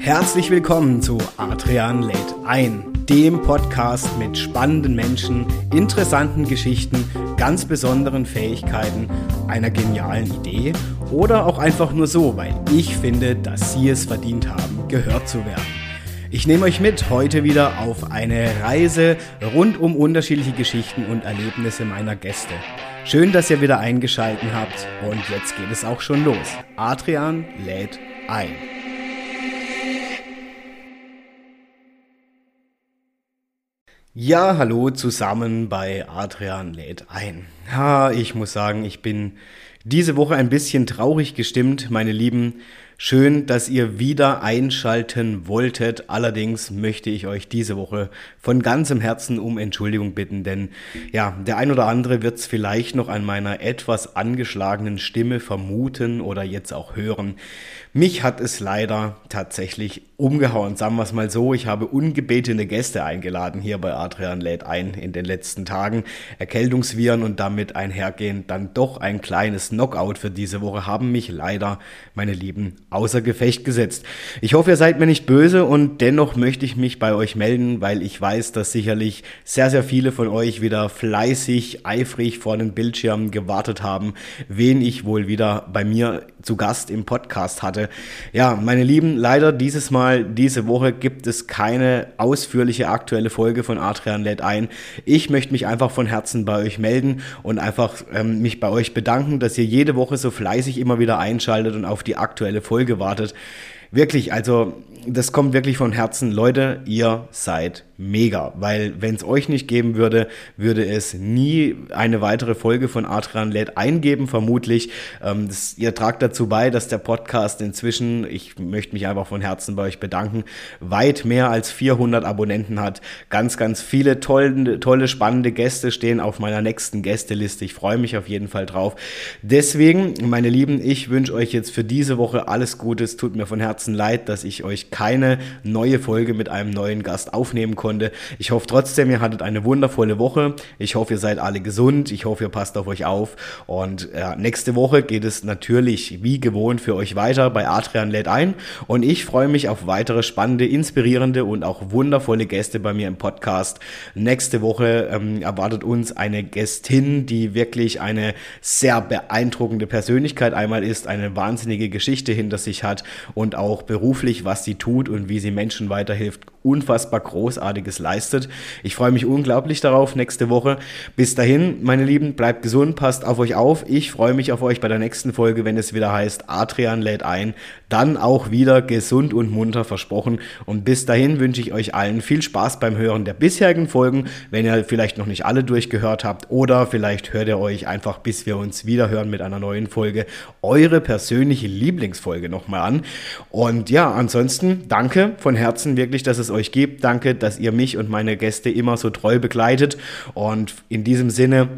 Herzlich willkommen zu Adrian lädt ein, dem Podcast mit spannenden Menschen, interessanten Geschichten, ganz besonderen Fähigkeiten, einer genialen Idee oder auch einfach nur so, weil ich finde, dass Sie es verdient haben, gehört zu werden. Ich nehme euch mit heute wieder auf eine Reise rund um unterschiedliche Geschichten und Erlebnisse meiner Gäste. Schön, dass ihr wieder eingeschaltet habt und jetzt geht es auch schon los. Adrian lädt ein. Ja, hallo zusammen bei Adrian lädt ein. Ja, ich muss sagen, ich bin diese Woche ein bisschen traurig gestimmt, meine Lieben. Schön, dass ihr wieder einschalten wolltet. Allerdings möchte ich euch diese Woche von ganzem Herzen um Entschuldigung bitten, denn ja, der ein oder andere wird es vielleicht noch an meiner etwas angeschlagenen Stimme vermuten oder jetzt auch hören. Mich hat es leider tatsächlich umgehauen, sagen wir es mal so. Ich habe ungebetene Gäste eingeladen hier bei Adrian lädt ein in den letzten Tagen. Erkältungsviren und damit einhergehend dann doch ein kleines Knockout für diese Woche haben mich leider, meine Lieben, außer Gefecht gesetzt. Ich hoffe, ihr seid mir nicht böse und dennoch möchte ich mich bei euch melden, weil ich weiß, dass sicherlich sehr, sehr viele von euch wieder fleißig, eifrig vor den Bildschirmen gewartet haben, wen ich wohl wieder bei mir zu Gast im Podcast hatte. Ja, meine Lieben, leider dieses Mal, diese Woche gibt es keine ausführliche aktuelle Folge von Adrian lädt ein. Ich möchte mich einfach von Herzen bei euch melden und einfach ähm, mich bei euch bedanken, dass ihr jede Woche so fleißig immer wieder einschaltet und auf die aktuelle Folge wartet. Wirklich, also das kommt wirklich von Herzen. Leute, ihr seid mega, weil wenn es euch nicht geben würde, würde es nie eine weitere Folge von Adrian lädt eingeben, vermutlich. Ähm, das, ihr tragt dazu bei, dass der Podcast inzwischen, ich möchte mich einfach von Herzen bei euch bedanken, weit mehr als 400 Abonnenten hat. Ganz, ganz viele tolle, tolle, spannende Gäste stehen auf meiner nächsten Gästeliste. Ich freue mich auf jeden Fall drauf. Deswegen, meine Lieben, ich wünsche euch jetzt für diese Woche alles Gute. Es tut mir von Herzen leid, dass ich euch keine neue Folge mit einem neuen Gast aufnehmen konnte. Ich hoffe trotzdem, ihr hattet eine wundervolle Woche. Ich hoffe, ihr seid alle gesund. Ich hoffe, ihr passt auf euch auf. Und ja, nächste Woche geht es natürlich wie gewohnt für euch weiter bei Adrian lädt ein. Und ich freue mich auf weitere spannende, inspirierende und auch wundervolle Gäste bei mir im Podcast. Nächste Woche ähm, erwartet uns eine Gästin, die wirklich eine sehr beeindruckende Persönlichkeit einmal ist, eine wahnsinnige Geschichte hinter sich hat und auch beruflich, was sie tut und wie sie Menschen weiterhilft, unfassbar Großartiges leistet. Ich freue mich unglaublich darauf nächste Woche. Bis dahin, meine Lieben, bleibt gesund, passt auf euch auf. Ich freue mich auf euch bei der nächsten Folge, wenn es wieder heißt, Adrian lädt ein. Dann auch wieder gesund und munter versprochen. Und bis dahin wünsche ich euch allen viel Spaß beim Hören der bisherigen Folgen, wenn ihr vielleicht noch nicht alle durchgehört habt oder vielleicht hört ihr euch einfach, bis wir uns wieder hören mit einer neuen Folge, eure persönliche Lieblingsfolge nochmal an. Und ja, ansonsten danke von Herzen wirklich, dass es euch euch gibt. Danke, dass ihr mich und meine Gäste immer so treu begleitet. Und in diesem Sinne,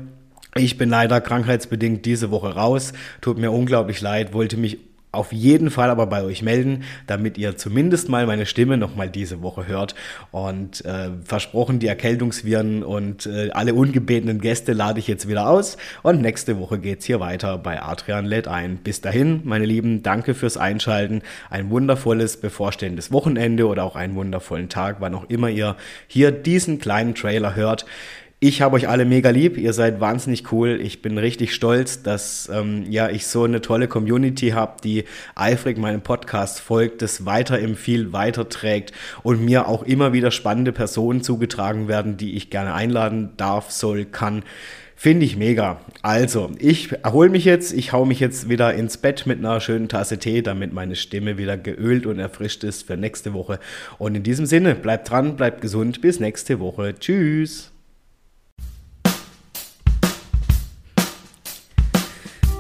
ich bin leider krankheitsbedingt diese Woche raus. Tut mir unglaublich leid, wollte mich auf jeden Fall aber bei euch melden, damit ihr zumindest mal meine Stimme noch mal diese Woche hört. Und äh, versprochen, die Erkältungsviren und äh, alle ungebetenen Gäste lade ich jetzt wieder aus. Und nächste Woche geht's hier weiter bei Adrian lädt ein. Bis dahin, meine Lieben, danke fürs Einschalten. Ein wundervolles bevorstehendes Wochenende oder auch einen wundervollen Tag, wann auch immer ihr hier diesen kleinen Trailer hört. Ich habe euch alle mega lieb, ihr seid wahnsinnig cool. Ich bin richtig stolz, dass ähm, ja ich so eine tolle Community habe, die eifrig meinem Podcast folgt, das weiterempfiehlt, weiterträgt und mir auch immer wieder spannende Personen zugetragen werden, die ich gerne einladen darf, soll, kann. Finde ich mega. Also, ich erhole mich jetzt, ich hau mich jetzt wieder ins Bett mit einer schönen Tasse Tee, damit meine Stimme wieder geölt und erfrischt ist für nächste Woche. Und in diesem Sinne, bleibt dran, bleibt gesund, bis nächste Woche. Tschüss.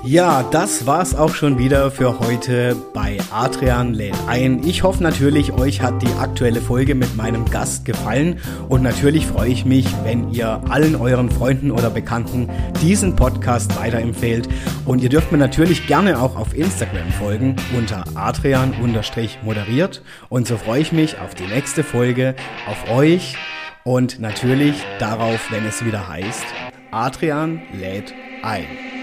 Ja, das war's auch schon wieder für heute bei Adrian lädt ein. Ich hoffe natürlich, euch hat die aktuelle Folge mit meinem Gast gefallen und natürlich freue ich mich, wenn ihr allen euren Freunden oder Bekannten diesen Podcast weiterempfehlt und ihr dürft mir natürlich gerne auch auf Instagram folgen unter adrian-moderiert und so freue ich mich auf die nächste Folge, auf euch und natürlich darauf, wenn es wieder heißt, Adrian lädt ein.